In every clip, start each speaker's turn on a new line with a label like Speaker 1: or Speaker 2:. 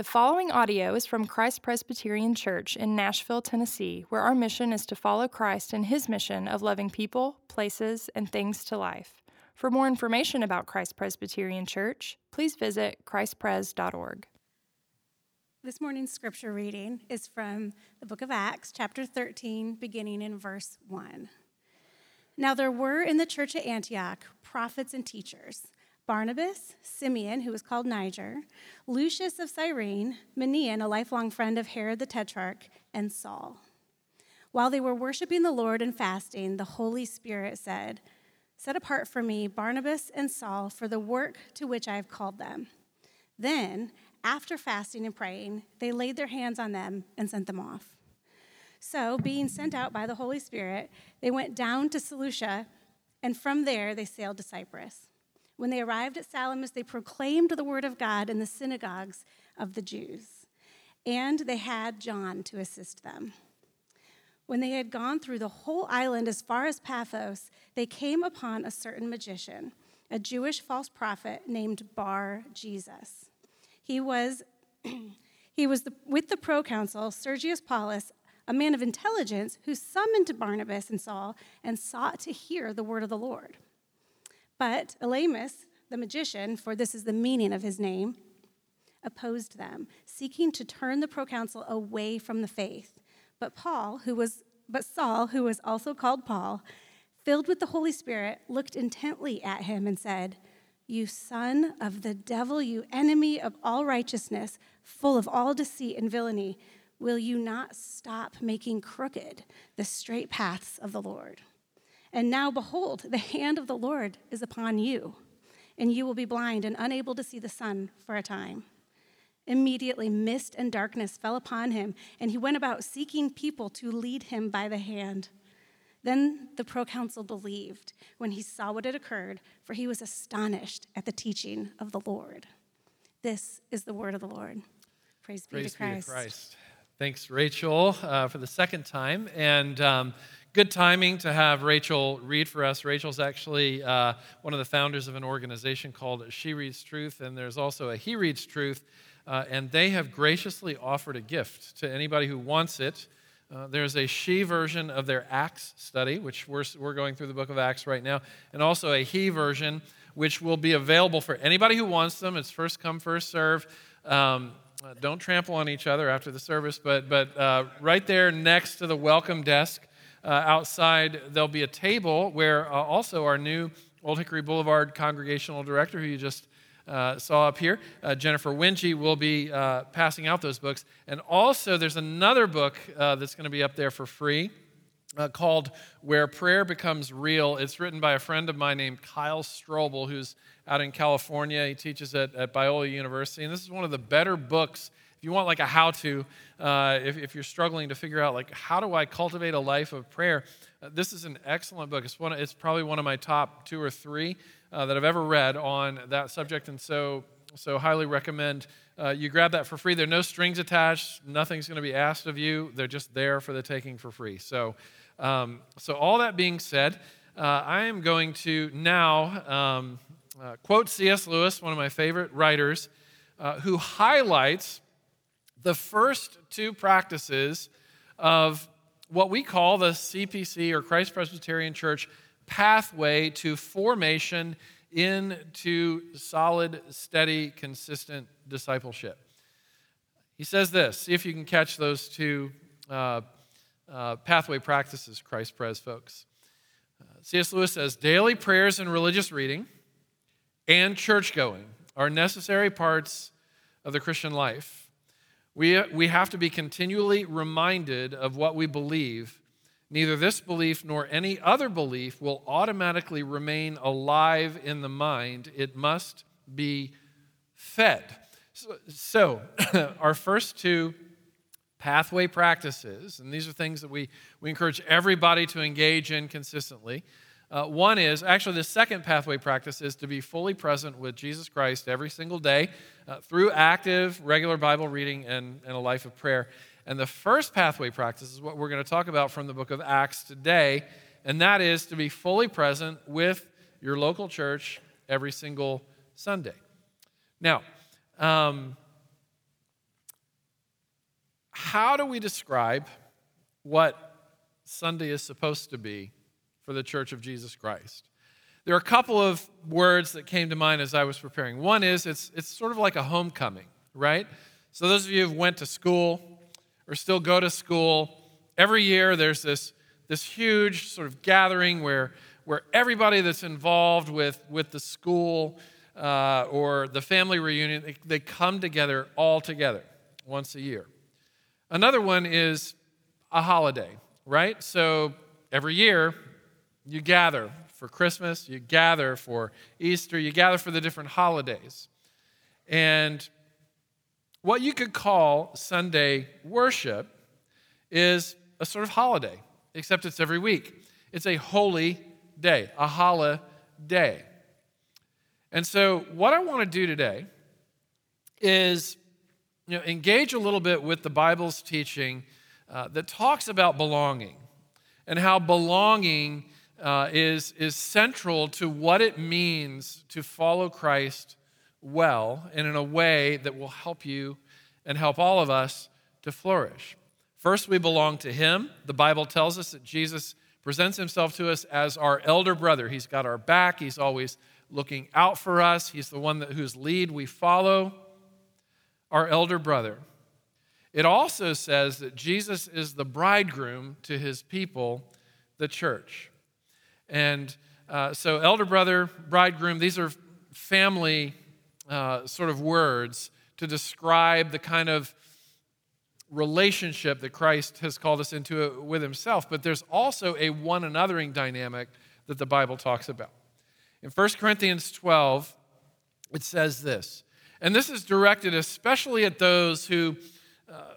Speaker 1: The following audio is from Christ Presbyterian Church in Nashville, Tennessee, where our mission is to follow Christ in his mission of loving people, places, and things to life. For more information about Christ Presbyterian Church, please visit christpres.org.
Speaker 2: This morning's scripture reading is from the book of Acts, chapter 13, beginning in verse 1. Now there were in the church at Antioch prophets and teachers Barnabas, Simeon, who was called Niger, Lucius of Cyrene, Manaen, a lifelong friend of Herod the Tetrarch, and Saul. While they were worshiping the Lord and fasting, the Holy Spirit said, Set apart for me Barnabas and Saul for the work to which I have called them. Then, after fasting and praying, they laid their hands on them and sent them off. So, being sent out by the Holy Spirit, they went down to Seleucia, and from there they sailed to Cyprus. When they arrived at Salamis, they proclaimed the word of God in the synagogues of the Jews, and they had John to assist them. When they had gone through the whole island as far as Paphos, they came upon a certain magician, a Jewish false prophet named Bar Jesus. He was, he was the, with the proconsul Sergius Paulus, a man of intelligence, who summoned Barnabas and Saul and sought to hear the word of the Lord. But Elymas, the magician, for this is the meaning of his name, opposed them, seeking to turn the proconsul away from the faith. But Paul, who was but Saul, who was also called Paul, filled with the Holy Spirit, looked intently at him and said, You son of the devil, you enemy of all righteousness, full of all deceit and villainy, will you not stop making crooked the straight paths of the Lord? And now, behold, the hand of the Lord is upon you, and you will be blind and unable to see the sun for a time. Immediately, mist and darkness fell upon him, and he went about seeking people to lead him by the hand. Then the proconsul believed when he saw what had occurred, for he was astonished at the teaching of the Lord. This is the word of the Lord. Praise,
Speaker 3: Praise
Speaker 2: be to Christ.
Speaker 3: Be to Christ. Thanks, Rachel, uh, for the second time. And um, good timing to have Rachel read for us. Rachel's actually uh, one of the founders of an organization called She Reads Truth, and there's also a He Reads Truth, uh, and they have graciously offered a gift to anybody who wants it. Uh, there's a she version of their Acts study, which we're, we're going through the book of Acts right now, and also a he version, which will be available for anybody who wants them. It's first come, first serve. Um, uh, don't trample on each other after the service, but, but uh, right there next to the welcome desk, uh, outside, there'll be a table where uh, also our new Old Hickory Boulevard congregational director, who you just uh, saw up here, uh, Jennifer Winchie, will be uh, passing out those books. And also, there's another book uh, that's going to be up there for free called Where Prayer Becomes Real. It's written by a friend of mine named Kyle Strobel, who's out in California. He teaches at, at Biola University. And this is one of the better books if you want like a how to, uh, if, if, you're struggling to figure out like how do I cultivate a life of prayer, uh, this is an excellent book. It's, one, it's probably one of my top two or three uh, that I've ever read on that subject. And so, so highly recommend uh, you grab that for free. There are no strings attached. Nothing's going to be asked of you. They're just there for the taking for free. So, um, so all that being said, uh, I am going to now um, uh, quote C.S. Lewis, one of my favorite writers, who highlights the first two practices of what we call the CPC or Christ Presbyterian Church pathway to formation into solid, steady, consistent discipleship. He says this see if you can catch those two uh, uh, pathway practices, Christ Pres folks. Uh, C.S. Lewis says daily prayers and religious reading and church going are necessary parts of the Christian life. We, we have to be continually reminded of what we believe. Neither this belief nor any other belief will automatically remain alive in the mind. It must be fed. So, so our first two pathway practices, and these are things that we, we encourage everybody to engage in consistently. Uh, one is actually the second pathway practice is to be fully present with Jesus Christ every single day uh, through active, regular Bible reading and, and a life of prayer. And the first pathway practice is what we're going to talk about from the book of Acts today, and that is to be fully present with your local church every single Sunday. Now, um, how do we describe what Sunday is supposed to be for the Church of Jesus Christ? There are a couple of words that came to mind as I was preparing. One is it's, it's sort of like a homecoming, right? So those of you who went to school or still go to school, every year there's this, this huge sort of gathering where, where everybody that's involved with, with the school uh, or the family reunion, they, they come together all together once a year. Another one is a holiday, right? So every year you gather for Christmas, you gather for Easter, you gather for the different holidays. And what you could call Sunday worship is a sort of holiday, except it's every week. It's a holy day, a holiday. And so, what I want to do today is you know, engage a little bit with the Bible's teaching uh, that talks about belonging and how belonging uh, is, is central to what it means to follow Christ well and in a way that will help you and help all of us to flourish. First, we belong to Him. The Bible tells us that Jesus presents Himself to us as our elder brother. He's got our back, He's always looking out for us, He's the one that, whose lead we follow, our elder brother. It also says that Jesus is the bridegroom to His people, the church. And uh, so, elder brother, bridegroom, these are family uh, sort of words to describe the kind of relationship that Christ has called us into with himself, but there's also a one anothering dynamic that the Bible talks about. In 1 Corinthians 12, it says this, and this is directed especially at those who uh,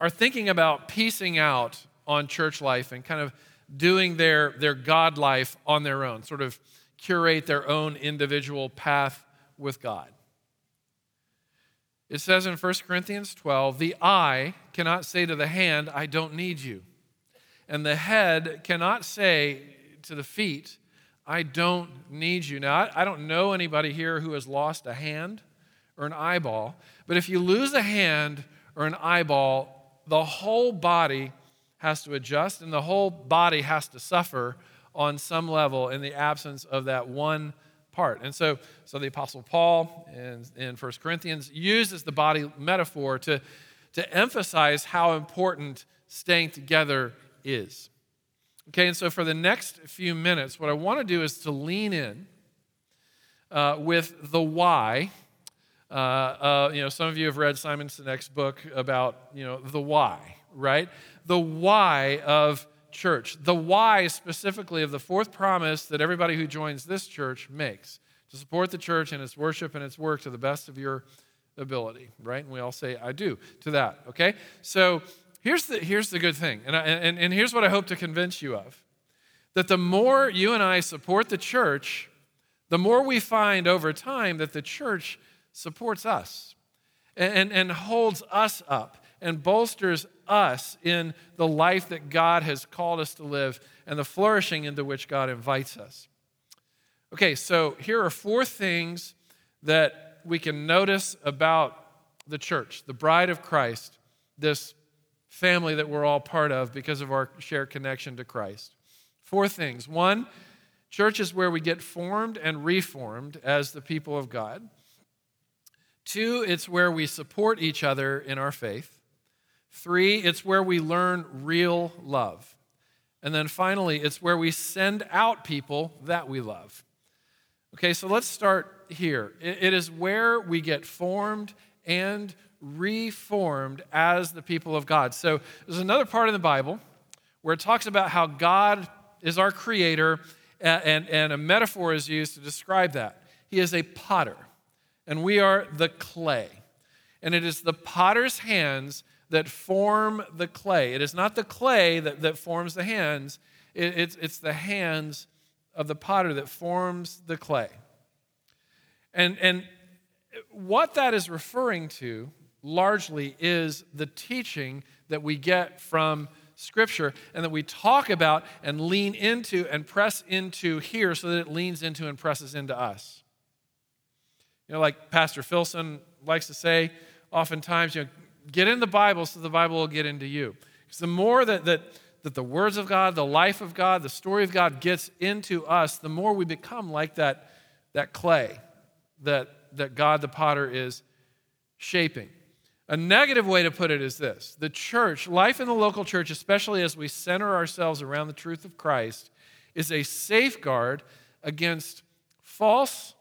Speaker 3: are thinking about piecing out on church life and kind of doing their, their God life on their own, sort of curate their own individual path with God. It says in 1 Corinthians 12, the eye cannot say to the hand, I don't need you. And the head cannot say to the feet, I don't need you. Now, I don't know anybody here who has lost a hand or an eyeball, but if you lose a hand or an eyeball, the whole body has to adjust and the whole body has to suffer on some level in the absence of that one part. And so, so the Apostle Paul in, in 1 Corinthians uses the body metaphor to, to emphasize how important staying together is. Okay, and so for the next few minutes, what I want to do is to lean in uh, with the why. Uh, uh, you know, some of you have read Simon Sinek's book about, you know, the why, right? The why of church. The why specifically of the fourth promise that everybody who joins this church makes to support the church and its worship and its work to the best of your ability, right? And we all say, I do to that, okay? So here's the, here's the good thing, and, I, and, and here's what I hope to convince you of that the more you and I support the church, the more we find over time that the church supports us and, and, and holds us up and bolsters us in the life that God has called us to live and the flourishing into which God invites us. Okay, so here are four things that we can notice about the church, the bride of Christ, this family that we're all part of because of our shared connection to Christ. Four things. One, church is where we get formed and reformed as the people of God. Two, it's where we support each other in our faith. Three, it's where we learn real love. And then finally, it's where we send out people that we love. Okay, so let's start here. It is where we get formed and reformed as the people of God. So there's another part in the Bible where it talks about how God is our creator, and, and a metaphor is used to describe that. He is a potter, and we are the clay. And it is the potter's hands that form the clay. It is not the clay that, that forms the hands, it, it's, it's the hands of the potter that forms the clay. And, and what that is referring to largely is the teaching that we get from Scripture and that we talk about and lean into and press into here so that it leans into and presses into us. You know, like Pastor Filson likes to say, oftentimes, you know, get in the Bible so the Bible will get into you. Because the more that, that, that the words of God, the life of God, the story of God gets into us, the more we become like that, that clay that, that God the potter is shaping. A negative way to put it is this the church, life in the local church, especially as we center ourselves around the truth of Christ, is a safeguard against false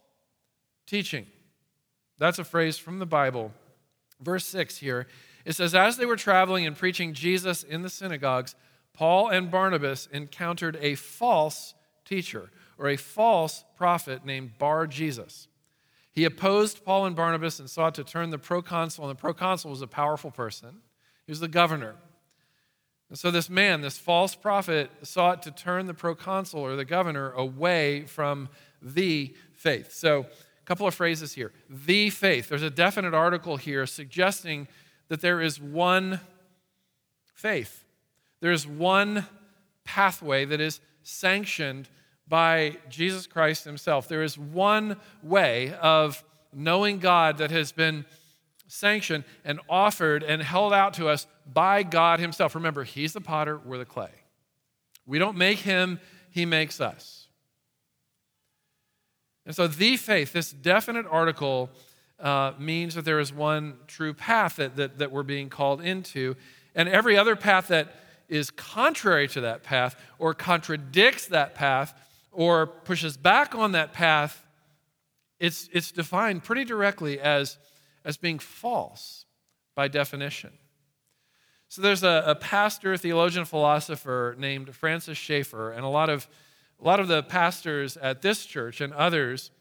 Speaker 3: teaching. That's a phrase from the Bible. Verse 6 here it says, As they were traveling and preaching Jesus in the synagogues, Paul and Barnabas encountered a false teacher or a false prophet named Bar Jesus. He opposed Paul and Barnabas and sought to turn the proconsul, and the proconsul was a powerful person. He was the governor. And so this man, this false prophet, sought to turn the proconsul or the governor away from the faith. So, a couple of phrases here. The faith. There's a definite article here suggesting that there is one faith. There is one pathway that is sanctioned by Jesus Christ himself. There is one way of knowing God that has been sanctioned and offered and held out to us by God himself. Remember, he's the potter, we're the clay. We don't make him, he makes us. And so, the faith, this definite article, uh, means that there is one true path that, that, that we're being called into. And every other path that is contrary to that path or contradicts that path or pushes back on that path, it's, it's defined pretty directly as, as being false by definition. So there's a, a pastor, theologian, philosopher named Francis Schaeffer, and a lot of, a lot of the pastors at this church and others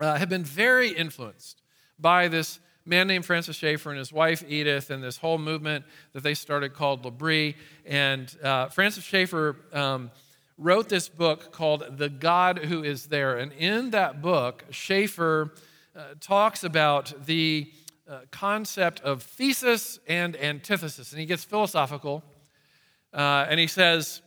Speaker 3: uh, have been very influenced by this man named Francis Schaeffer and his wife Edith and this whole movement that they started called L'Abri. And uh, Francis Schaeffer um, wrote this book called The God Who Is There. And in that book, Schaeffer uh, talks about the uh, concept of thesis and antithesis. And he gets philosophical. Uh, and he says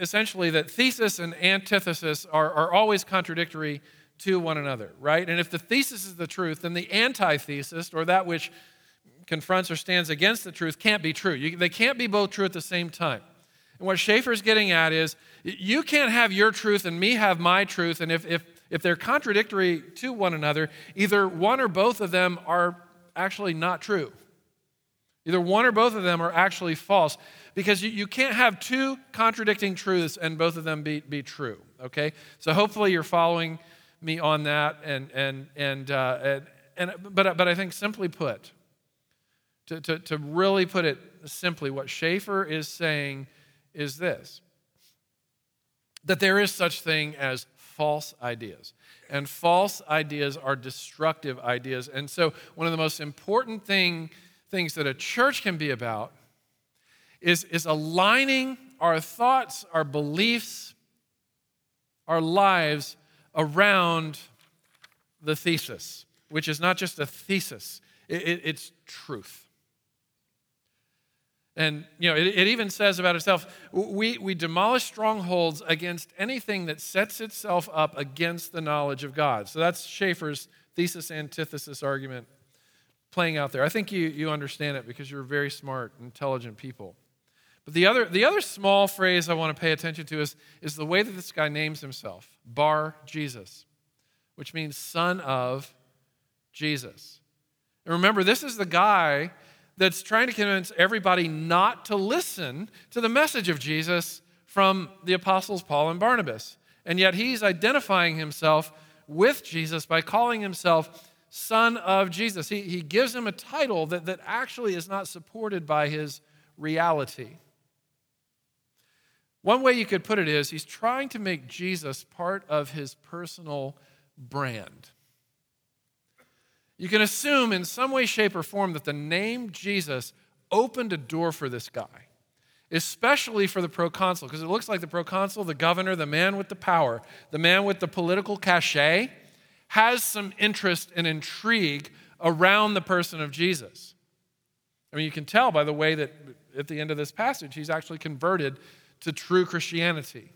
Speaker 3: essentially that thesis and antithesis are, are always contradictory to one another, right? And if the thesis is the truth, then the antithesis, or that which confronts or stands against the truth, can't be true. You, they can't be both true at the same time. And what Schaeffer's getting at is you can't have your truth and me have my truth. And if, if, if they're contradictory to one another, either one or both of them are actually not true. Either one or both of them are actually false because you, you can't have two contradicting truths and both of them be, be true. Okay? So hopefully you're following me on that. And, and, and, uh, and, and, but, but I think simply put, to, to, to really put it simply, what Schaeffer is saying is this that there is such thing as false ideas. And false ideas are destructive ideas. And so, one of the most important thing, things that a church can be about is, is aligning our thoughts, our beliefs, our lives around the thesis, which is not just a thesis, it, it, it's truth. And you know, it, it, even says about itself, we, we demolish strongholds against anything that sets itself up against the knowledge of God. So that's Schaeffer's thesis antithesis argument playing out there. I think you, you understand it because you're very smart, intelligent people. But the other, the other small phrase I want to pay attention to is, is the way that this guy names himself Bar Jesus, which means son of Jesus. And remember, this is the guy that's trying to convince everybody not to listen to the message of Jesus from the apostles Paul and Barnabas. And yet he's identifying himself with Jesus by calling himself Son of Jesus. He, he gives him a title that, that actually is not supported by his reality. One way you could put it is he's trying to make Jesus part of his personal brand. You can assume in some way, shape, or form that the name Jesus opened a door for this guy, especially for the proconsul, because it looks like the proconsul, the governor, the man with the power, the man with the political cachet, has some interest and intrigue around the person of Jesus. I mean, you can tell by the way that at the end of this passage, he's actually converted to true Christianity.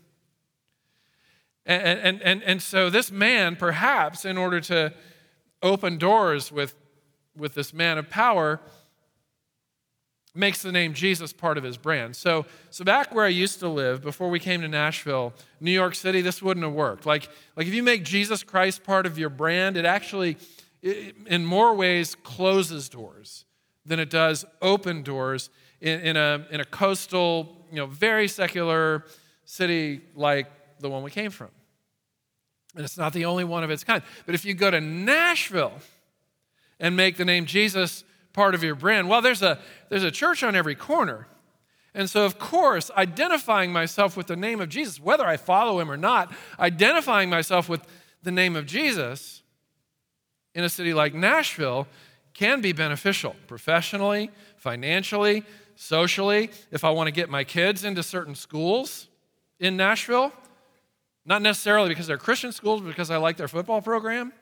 Speaker 3: And, and, and, and so, this man, perhaps, in order to open doors with, with this man of power, makes the name Jesus part of his brand. So, so back where I used to live before we came to Nashville, New York City, this wouldn't have worked. Like, like if you make Jesus Christ part of your brand, it actually, it, in more ways, closes doors than it does open doors in, in, a, in a coastal, you know, very secular city like the one we came from. And it's not the only one of its kind. But if you go to Nashville and make the name Jesus part of your brand? Well, there's a, there's a church on every corner. And so, of course, identifying myself with the name of Jesus, whether I follow him or not, identifying myself with the name of Jesus in a city like Nashville can be beneficial professionally, financially, socially. If I want to get my kids into certain schools in Nashville, not necessarily because they're Christian schools, but because I like their football program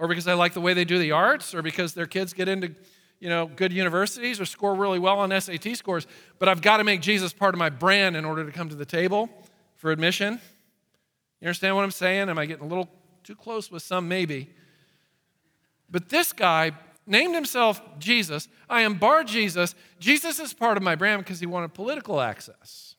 Speaker 3: or because I like the way they do the arts, or because their kids get into you know, good universities or score really well on SAT scores, but I've got to make Jesus part of my brand in order to come to the table for admission. You understand what I'm saying? Am I getting a little too close with some? Maybe. But this guy named himself Jesus. I am Bar Jesus. Jesus is part of my brand because he wanted political access.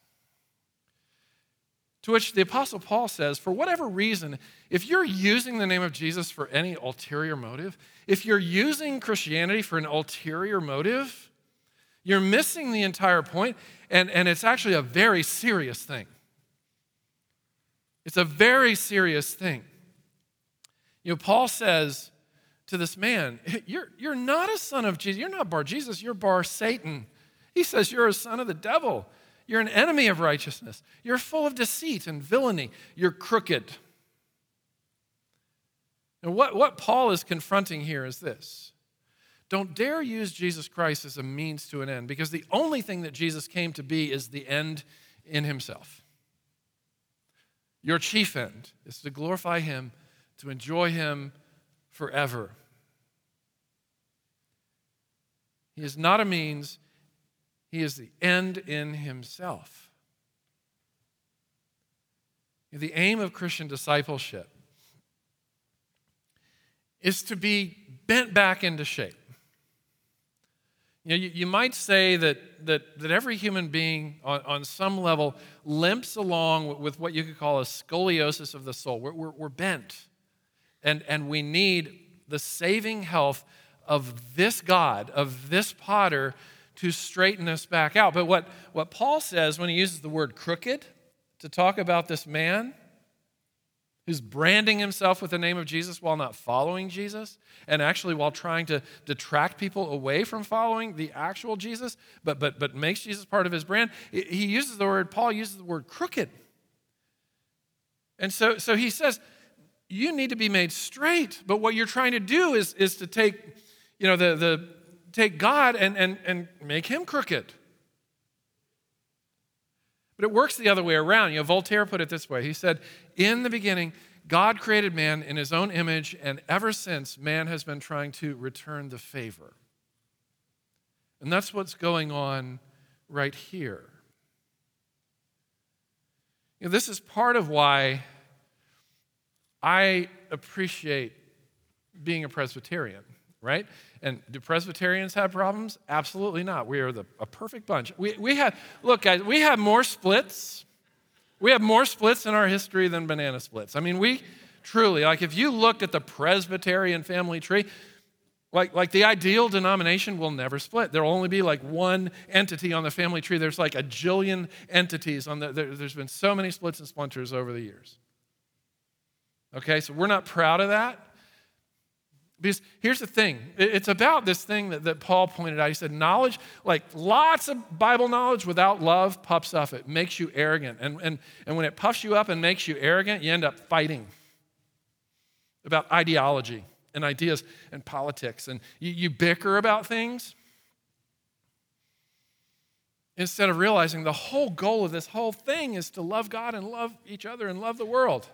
Speaker 3: To which the Apostle Paul says, for whatever reason, if you're using the name of Jesus for any ulterior motive, if you're using Christianity for an ulterior motive, you're missing the entire point, and, and it's actually a very serious thing. It's a very serious thing. You know, Paul says to this man, You're, you're not a son of Jesus. You're not Bar Jesus, you're Bar Satan. He says, You're a son of the devil. You're an enemy of righteousness. You're full of deceit and villainy. You're crooked. And what, what Paul is confronting here is this don't dare use Jesus Christ as a means to an end, because the only thing that Jesus came to be is the end in himself. Your chief end is to glorify him, to enjoy him forever. He is not a means, he is the end in himself. The aim of Christian discipleship is to be bent back into shape. You, know, you, you, might say that, that, that every human being, on, on some level, limps along with what you could call a scoliosis of the soul. We're, we're, we're bent, and, and we need the saving health of this God, of this potter, to straighten us back out. But what, what Paul says when he uses the word crooked to talk about this man who's branding himself with the name of Jesus while not following Jesus, and actually while trying to detract people away from following the actual Jesus, but, but, but makes Jesus part of his brand, he uses the word, Paul uses the word crooked. And so, so he says, you need to be made straight, but what you're trying to do is, is to take, you know, the, the, take God and, and, and make him crooked. But it works the other way around. You know, Voltaire put it this way. He said, In the beginning, God created man in his own image, and ever since, man has been trying to return the favor. And that's what's going on right here. You know, this is part of why I appreciate being a Presbyterian, right? And do Presbyterians have problems? Absolutely not. We are the, a perfect bunch. We, we have, look, guys, we have more splits. We have more splits in our history than banana splits. I mean, we truly, like, if you looked at the Presbyterian family tree, like, like the ideal denomination will never split. There will only be like one entity on the family tree. There's like a jillion entities on the, there, there's been so many splits and splinters over the years. Okay, so we're not proud of that. Because here's the thing it's about this thing that, that Paul pointed out. He said, knowledge, like lots of Bible knowledge without love puffs up. It makes you arrogant. And, and, and when it puffs you up and makes you arrogant, you end up fighting about ideology and ideas and politics. And you, you bicker about things instead of realizing the whole goal of this whole thing is to love God and love each other and love the world.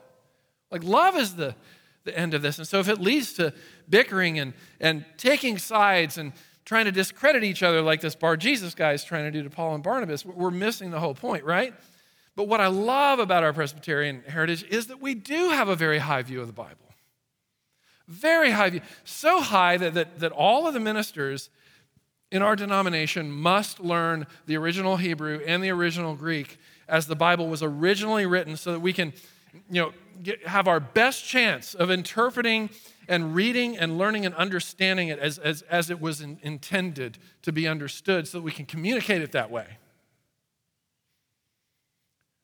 Speaker 3: Like, love is the, the end of this. And so, if it leads to bickering and, and taking sides and trying to discredit each other, like this Bar Jesus guy is trying to do to Paul and Barnabas, we're missing the whole point, right? But what I love about our Presbyterian heritage is that we do have a very high view of the Bible. Very high view. So high that, that, that all of the ministers in our denomination must learn the original Hebrew and the original Greek as the Bible was originally written so that we can you know, get, have our best chance of interpreting and reading and learning and understanding it as, as, as it was in, intended to be understood so that we can communicate it that way.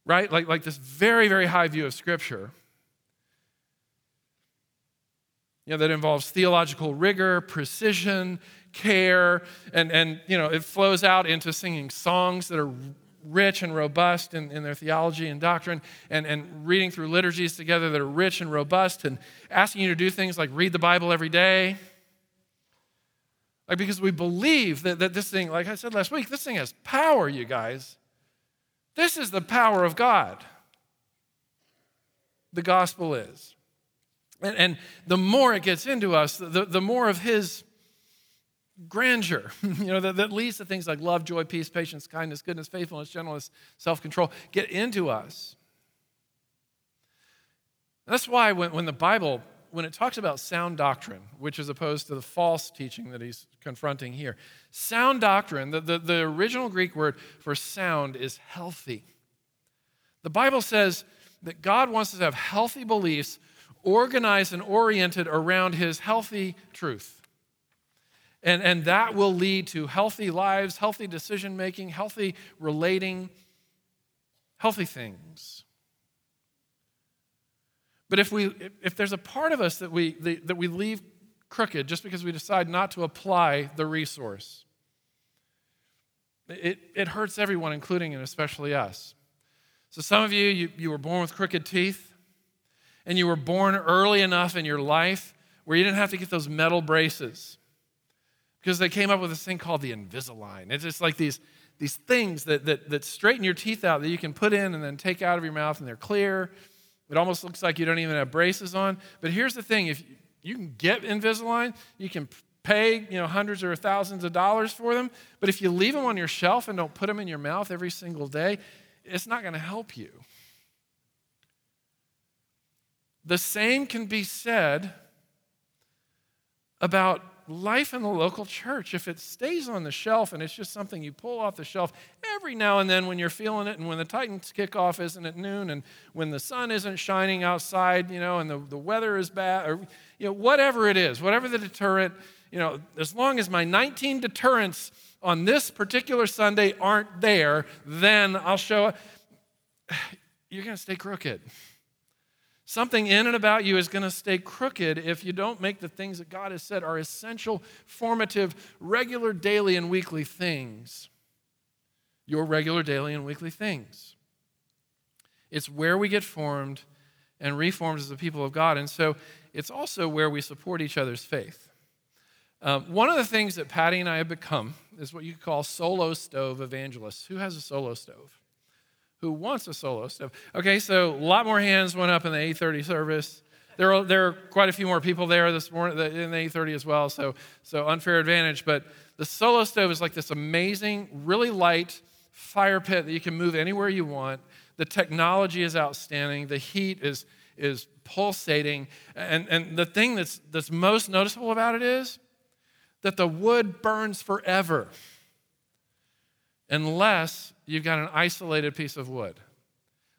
Speaker 3: Right? Like, like this very, very high view of Scripture. You know, that involves theological rigor, precision, care, and, and you know, it flows out into singing songs that are rich and robust in, in their theology and doctrine, and, and reading through liturgies together that are rich and robust, and asking you to do things like read the Bible every day. Like, because we believe that, that this thing, like I said last week, this thing has power, you guys. This is the power of God. The gospel is. And, and the more it gets into us, the, the more of His grandeur, you know, that, that leads to things like love, joy, peace, patience, kindness, goodness, faithfulness, gentleness, self control, get into us. That's why when, when the Bible, when it talks about sound doctrine, which is opposed to the false teaching that he's confronting here, sound doctrine, the, the, the original Greek word for sound is healthy. The Bible says that God wants us to have healthy beliefs organized and oriented around his healthy truth. And, and that will lead to healthy lives, healthy decision making, healthy relating, healthy things. But if, we, if there's a part of us that we, that we leave crooked just because we decide not to apply the resource, it, it hurts everyone, including and especially us. So, some of you, you, you were born with crooked teeth, and you were born early enough in your life where you didn't have to get those metal braces because they came up with this thing called the Invisalign. It's just like these, these things that, that, that straighten your teeth out that you can put in and then take out of your mouth, and they're clear. It almost looks like you don't even have braces on. But here's the thing if you can get Invisalign, you can pay you know, hundreds or thousands of dollars for them. But if you leave them on your shelf and don't put them in your mouth every single day, it's not going to help you. The same can be said about life in the local church, if it stays on the shelf and it's just something you pull off the shelf every now and then when you're feeling it and when the Titans kickoff isn't at noon and when the sun isn't shining outside, you know, and the, the weather is bad, or, you know, whatever it is, whatever the deterrent, you know, as long as my 19 deterrents on this particular Sunday aren't there, then I'll show up. You're going to stay crooked. Something in and about you is going to stay crooked if you don't make the things that God has said are essential, formative, regular, daily, and weekly things. Your regular, daily, and weekly things. It's where we get formed and reformed as the people of God. And so it's also where we support each other's faith. Um, one of the things that Patty and I have become is what you call solo stove evangelists. Who has a solo stove? Who wants a solo stove. Okay, so a lot more hands went up in the 8:30 service. There are, there are quite a few more people there this morning in the 8:30 as well. So so unfair advantage. But the solo stove is like this amazing, really light fire pit that you can move anywhere you want. The technology is outstanding. The heat is is pulsating. And, and the thing that's, that's most noticeable about it is that the wood burns forever unless you've got an isolated piece of wood.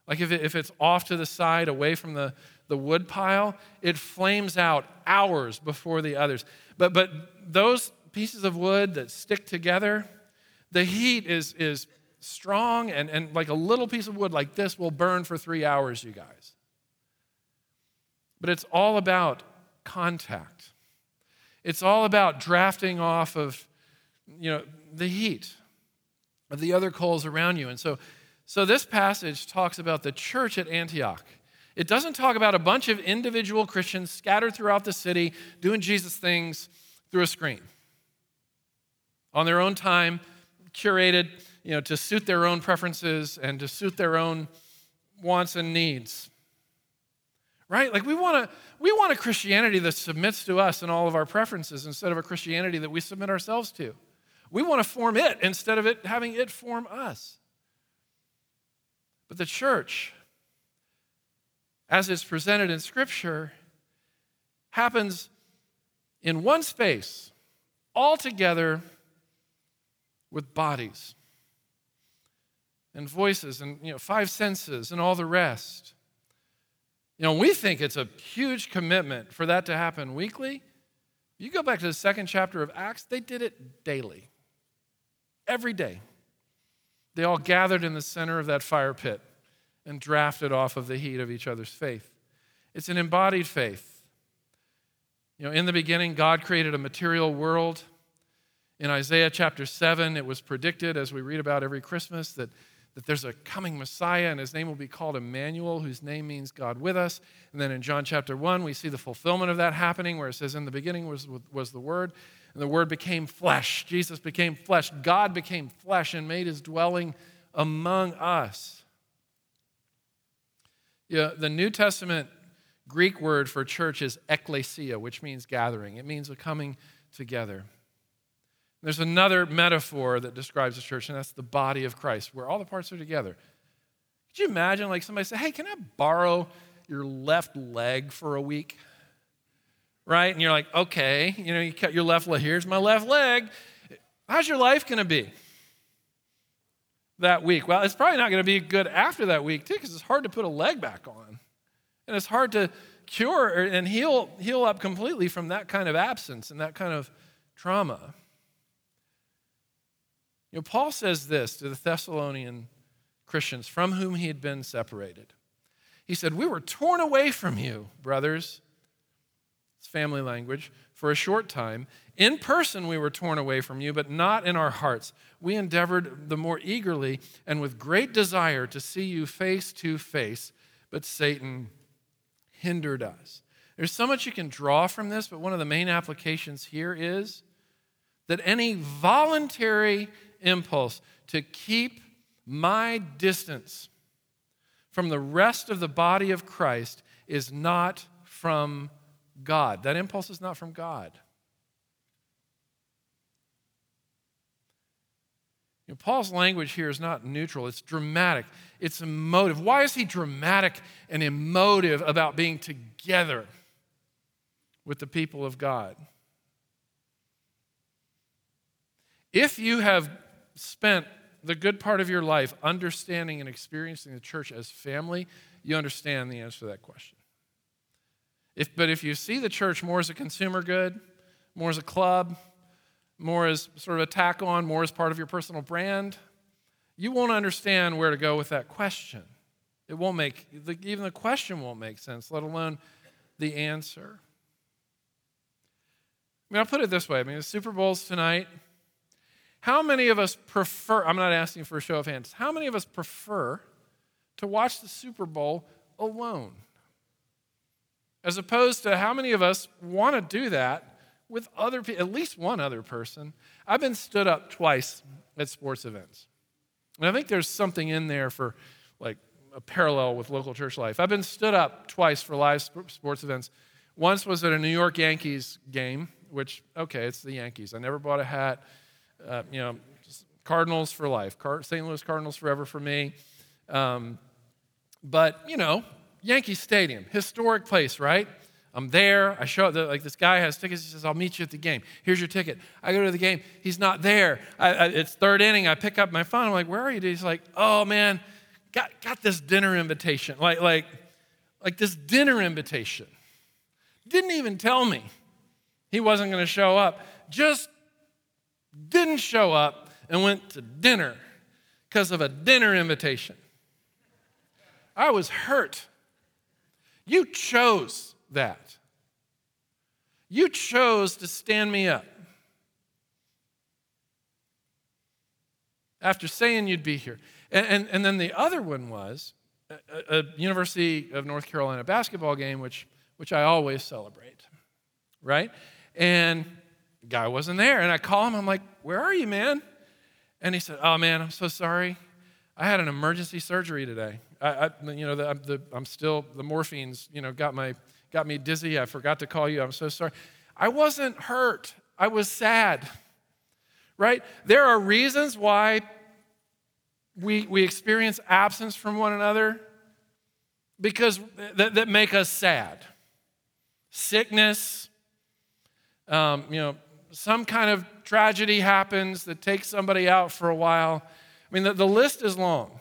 Speaker 3: Like if, it, if it's off to the side, away from the, the wood pile, it flames out hours before the others. But, but those pieces of wood that stick together, the heat is, is strong, and, and like a little piece of wood like this will burn for three hours, you guys. But it's all about contact. It's all about drafting off of, you know, the heat of the other coals around you. And so, so this passage talks about the church at Antioch. It doesn't talk about a bunch of individual Christians scattered throughout the city doing Jesus things through a screen on their own time, curated, you know, to suit their own preferences and to suit their own wants and needs. Right? Like we want to we want a Christianity that submits to us and all of our preferences instead of a Christianity that we submit ourselves to. We want to form it instead of it having it form us. But the church, as it's presented in Scripture, happens in one space, all together with bodies and voices and you know, five senses and all the rest. You know, we think it's a huge commitment for that to happen weekly. You go back to the second chapter of Acts, they did it daily, every day. They all gathered in the center of that fire pit and drafted off of the heat of each other's faith. It's an embodied faith. You know, in the beginning, God created a material world. In Isaiah chapter 7, it was predicted, as we read about every Christmas, that that there's a coming Messiah and his name will be called Emmanuel, whose name means God with us. And then in John chapter 1, we see the fulfillment of that happening where it says, In the beginning was, was the Word, and the Word became flesh. Jesus became flesh. God became flesh and made his dwelling among us. Yeah, the New Testament Greek word for church is ekklesia, which means gathering. It means a coming together. There's another metaphor that describes the church, and that's the body of Christ, where all the parts are together. Could you imagine, like somebody say, Hey, can I borrow your left leg for a week? Right? And you're like, Okay, you know, you cut your left leg. Here's my left leg. How's your life going to be that week? Well, it's probably not going to be good after that week, too, because it's hard to put a leg back on. And it's hard to cure and heal, heal up completely from that kind of absence and that kind of trauma. You know, Paul says this to the Thessalonian Christians from whom he had been separated. He said, We were torn away from you, brothers. Family language. For a short time. In person, we were torn away from you, but not in our hearts. We endeavored the more eagerly and with great desire to see you face to face, but Satan hindered us. There's so much you can draw from this, but one of the main applications here is that any voluntary impulse to keep my distance from the rest of the body of Christ is not from God. That impulse is not from God. You know, Paul's language here is not neutral, it's dramatic, it's emotive. Why is he dramatic and emotive about being together with the people of God? If you have spent the good part of your life understanding and experiencing the church as family, you understand the answer to that question. If, but if you see the church more as a consumer good, more as a club, more as sort of a tack on, more as part of your personal brand, you won't understand where to go with that question. It won't make, even the question won't make sense, let alone the answer. I mean, I'll put it this way I mean, the Super Bowl's tonight. How many of us prefer, I'm not asking for a show of hands, how many of us prefer to watch the Super Bowl alone? As opposed to how many of us want to do that with other people, at least one other person? I've been stood up twice at sports events. And I think there's something in there for like a parallel with local church life. I've been stood up twice for live sports events. Once was at a New York Yankees game, which, okay, it's the Yankees. I never bought a hat uh, you know, Cardinals for life, St. Louis Cardinals forever for me. Um, but, you know, Yankee Stadium, historic place, right? I'm there. I show up. Like this guy has tickets. He says, "I'll meet you at the game. Here's your ticket." I go to the game. He's not there. I, I, it's third inning. I pick up my phone. I'm like, "Where are you?" He's like, "Oh man, got got this dinner invitation. Like like like this dinner invitation. Didn't even tell me he wasn't going to show up. Just didn't show up and went to dinner because of a dinner invitation. I was hurt. You chose that. You chose to stand me up. After saying you'd be here. And, and, and then the other one was a, a, University of North Carolina basketball game, which, which I always celebrate, right? And guy wasn't there. And I call him, I'm like, Where are you, man? And he said, Oh, man, I'm so sorry. I had an emergency surgery today. I, I you know, the, the, I'm still, the morphine's, you know, got, my, got me dizzy. I forgot to call you. I'm so sorry. I wasn't hurt. I was sad, right? There are reasons why we, we experience absence from one another because that, that make us sad. Sickness, um, you know, some kind of tragedy happens that takes somebody out for a while. I mean, the, the list is long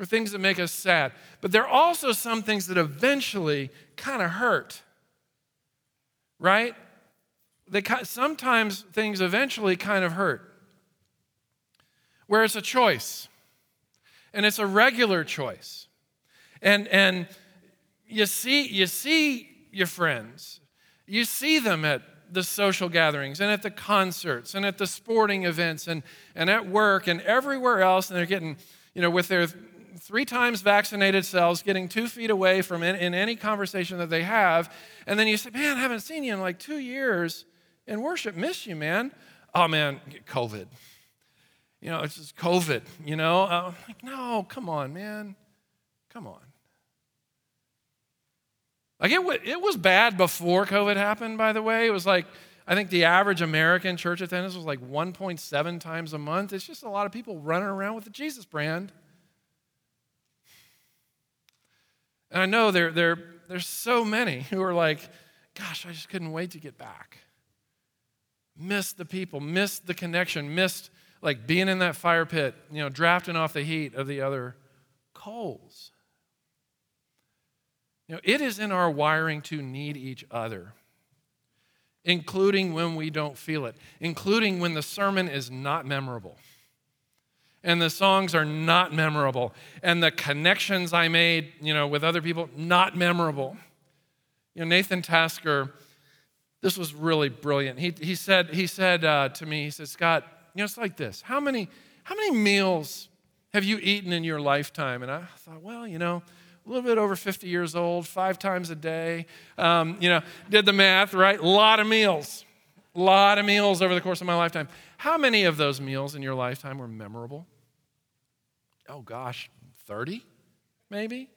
Speaker 3: for things that make us sad. But there are also some things that eventually kind of hurt, right? They, sometimes things eventually kind of hurt, where it's a choice, and it's a regular choice. And, and you, see, you see your friends, you see them at the social gatherings and at the concerts and at the sporting events and, and at work and everywhere else, and they're getting, you know, with their three times vaccinated cells getting two feet away from in, in any conversation that they have. And then you say, Man, I haven't seen you in like two years in worship. Miss you, man. Oh, man, COVID. You know, it's just COVID, you know? Uh, like, no, come on, man. Come on. Like, it, it was bad before COVID happened, by the way. It was like, I think the average American church attendance was like 1.7 times a month. It's just a lot of people running around with the Jesus brand. And I know there, there, there's so many who are like, gosh, I just couldn't wait to get back. Missed the people, missed the connection, missed like being in that fire pit, you know, drafting off the heat of the other coals. You know, it is in our wiring to need each other, including when we don't feel it, including when the sermon is not memorable and the songs are not memorable. And the connections i made you know with other people not memorable. You know nathan tasker this was really brilliant. He, he said he said uh, to me he said scott you know it's like this. How many how many meals have you eaten in your lifetime? And i thought well you know a little bit over 50 years old five times a day. Um, you know did the math right? A lot of meals a lot of meals over the course of my lifetime how many of those meals in your lifetime were memorable? Oh gosh, 30 maybe?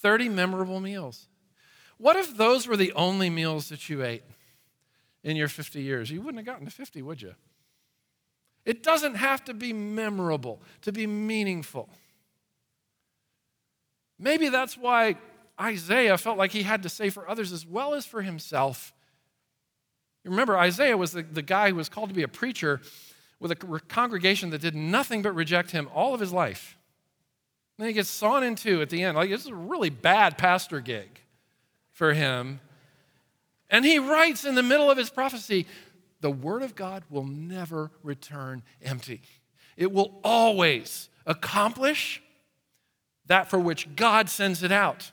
Speaker 3: 30 memorable meals. What if those were the only meals that you ate in your 50 years? You wouldn't have gotten to 50, would you? It doesn't have to be memorable to be meaningful. Maybe that's why Isaiah felt like he had to say for others as well as for himself Remember, Isaiah was the, the guy who was called to be a preacher with a congregation that did nothing but reject him all of his life. Then he gets sawn in two at the end. Like, this is a really bad pastor gig for him. And he writes in the middle of his prophecy the word of God will never return empty, it will always accomplish that for which God sends it out.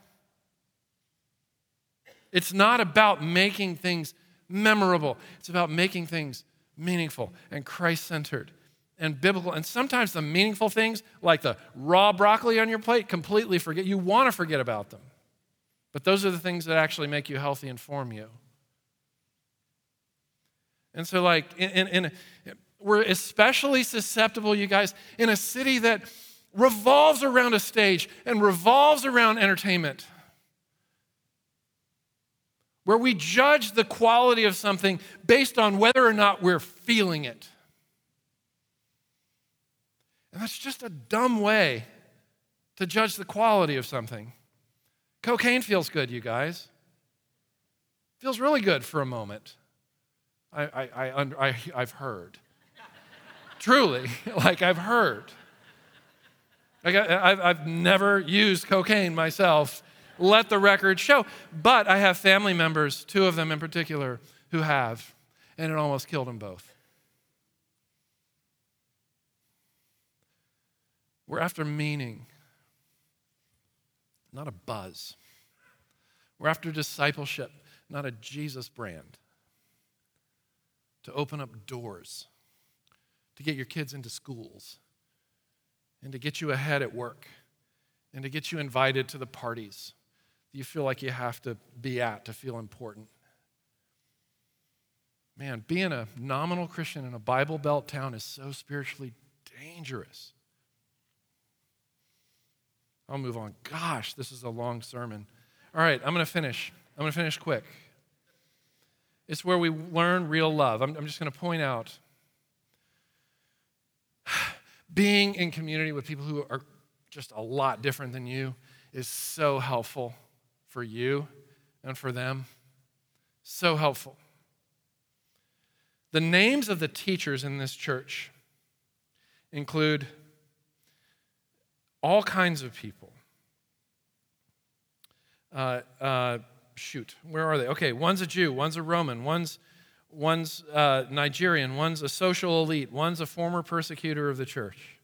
Speaker 3: It's not about making things memorable. It's about making things meaningful and Christ centered and biblical. And sometimes the meaningful things, like the raw broccoli on your plate, completely forget. You want to forget about them. But those are the things that actually make you healthy and form you. And so, like, in, in, in, we're especially susceptible, you guys, in a city that revolves around a stage and revolves around entertainment where we judge the quality of something based on whether or not we're feeling it. And that's just a dumb way to judge the quality of something. Cocaine feels good, you guys. Feels really good for a moment. I, I, I, I, I've heard. Truly, like I've heard. Like I, I've, I've never used cocaine myself, let the record show. But I have family members, two of them in particular, who have, and it almost killed them both. We're after meaning, not a buzz. We're after discipleship, not a Jesus brand. To open up doors, to get your kids into schools, and to get you ahead at work, and to get you invited to the parties you feel like you have to be at to feel important. Man, being a nominal Christian in a Bible Belt town is so spiritually dangerous. I'll move on. Gosh, this is a long sermon. All right, I'm going to finish. I'm going to finish quick. It's where we learn real love. I'm, I'm just going to point out being in community with people who are just a lot different than you is so helpful for you and for them. So helpful. The names of the teachers in this church include all kinds of people. Uh, uh, shoot, where are they? Okay, one's a Jew, one's a Roman, one's, one's uh, Nigerian, one's a social elite, one's a former persecutor of the church.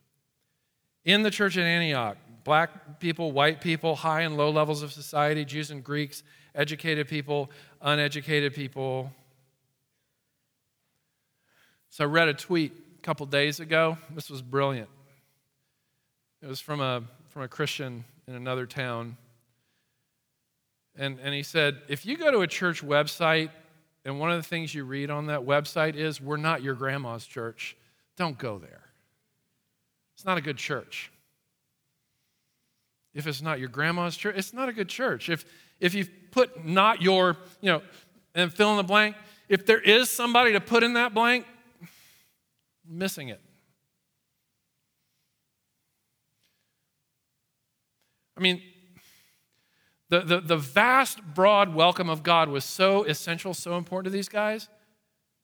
Speaker 3: In the church at Antioch, black people, white people, high and low levels of society, Jews and Greeks, educated people, uneducated people. So I read a tweet a couple days ago. This was brilliant. It was from a, from a Christian in another town. And, and he said, if you go to a church website and one of the things you read on that website is, we're not your grandma's church, don't go there. It's not a good church. If it's not your grandma's church, it's not a good church. If, if you put not your, you know, and fill in the blank, if there is somebody to put in that blank, missing it. I mean, the, the, the vast, broad welcome of God was so essential, so important to these guys.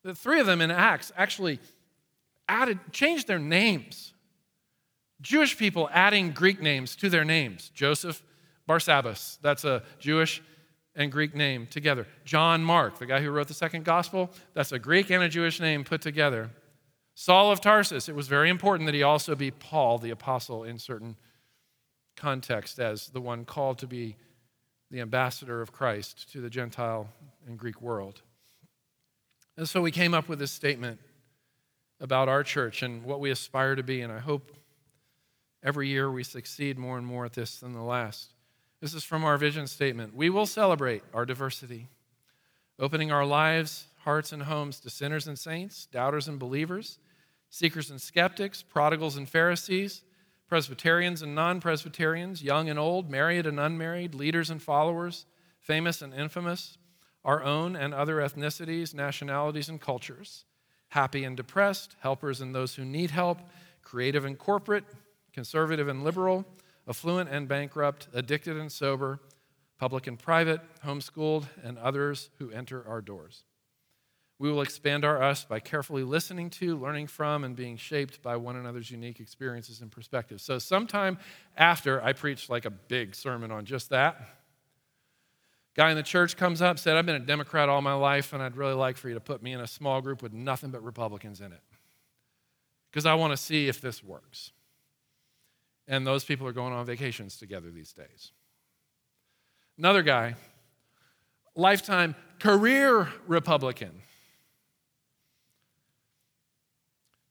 Speaker 3: The three of them in Acts actually added, changed their names. Jewish people adding Greek names to their names. Joseph Barsabbas, that's a Jewish and Greek name together. John Mark, the guy who wrote the second gospel, that's a Greek and a Jewish name put together. Saul of Tarsus, it was very important that he also be Paul, the apostle, in certain context, as the one called to be the ambassador of Christ to the Gentile and Greek world. And so we came up with this statement about our church and what we aspire to be, and I hope every year we succeed more and more at this than the last. This is from our vision statement. We will celebrate our diversity, opening our lives, hearts, and homes to sinners and saints, doubters and believers, seekers and skeptics, prodigals and Pharisees, Presbyterians and non Presbyterians, young and old, married and unmarried, leaders and followers, famous and infamous, our own and other ethnicities, nationalities, and cultures, happy and depressed, helpers and those who need help, creative and corporate, conservative and liberal, affluent and bankrupt, addicted and sober, public and private, homeschooled, and others who enter our doors. We will expand our us by carefully listening to, learning from, and being shaped by one another's unique experiences and perspectives. So, sometime after I preached like a big sermon on just that, guy in the church comes up said, I've been a Democrat all my life, and I'd really like for you to put me in a small group with nothing but Republicans in it. Because I want to see if this works. And those people are going on vacations together these days. Another guy, lifetime career Republican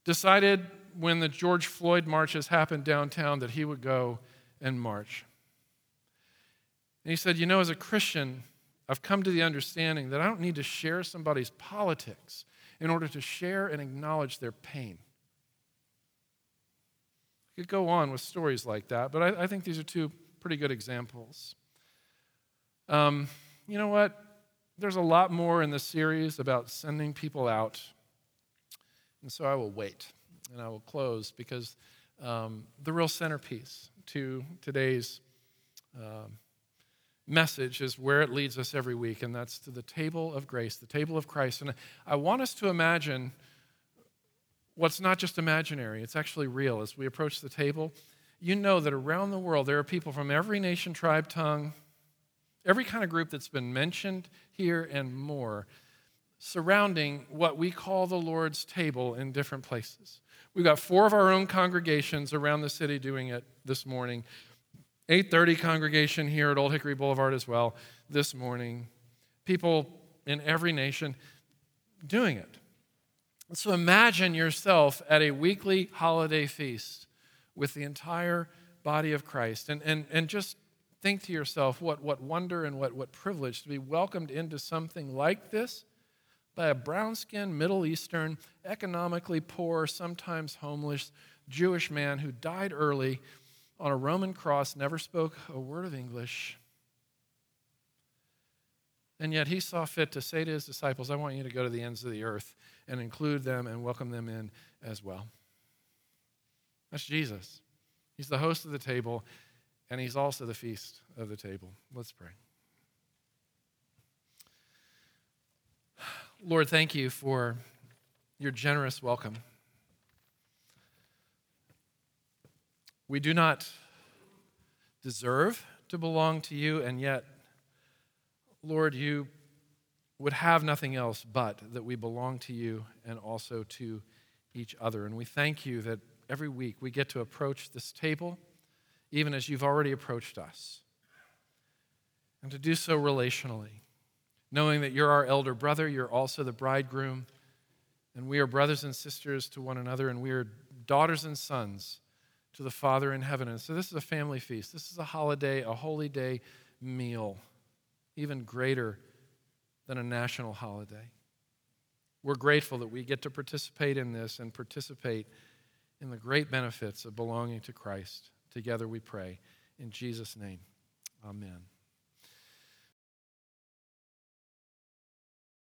Speaker 3: decided when the George Floyd marches happened downtown that he would go and march. And he said, You know, as a Christian, I've come to the understanding that I don't need to share somebody's politics in order to share and acknowledge their pain. Could go on with stories like that, but I, I think these are two pretty good examples. Um, you know what? There's a lot more in this series about sending people out and so I will wait and I will close because um, the real centerpiece to today's uh, message is where it leads us every week, and that's to the table of grace, the table of Christ. And I want us to imagine what's not just imaginary, it's actually real. As we approach the table, you know that around the world there are people from every nation, tribe, tongue, every kind of group that's been mentioned here and more surrounding what we call the Lord's table in different places. We've got four of our own congregations around the city doing it this morning. 8:30 congregation here at Old Hickory Boulevard as well this morning. People in every nation doing it. So imagine yourself at a weekly holiday feast with the entire body of Christ and, and, and just think to yourself what, what wonder and what, what privilege to be welcomed into something like this by a brown skinned, Middle Eastern, economically poor, sometimes homeless Jewish man who died early on a Roman cross, never spoke a word of English. And yet he saw fit to say to his disciples, I want you to go to the ends of the earth and include them and welcome them in as well. That's Jesus. He's the host of the table, and he's also the feast of the table. Let's pray. Lord, thank you for your generous welcome. We do not deserve to belong to you, and yet, Lord, you would have nothing else but that we belong to you and also to each other. And we thank you that every week we get to approach this table, even as you've already approached us, and to do so relationally, knowing that you're our elder brother, you're also the bridegroom, and we are brothers and sisters to one another, and we are daughters and sons to the Father in heaven. And so this is a family feast. This is a holiday, a holy day meal, even greater than a national holiday. We're grateful that we get to participate in this and participate in the great benefits of belonging to Christ. Together we pray. In Jesus' name, amen.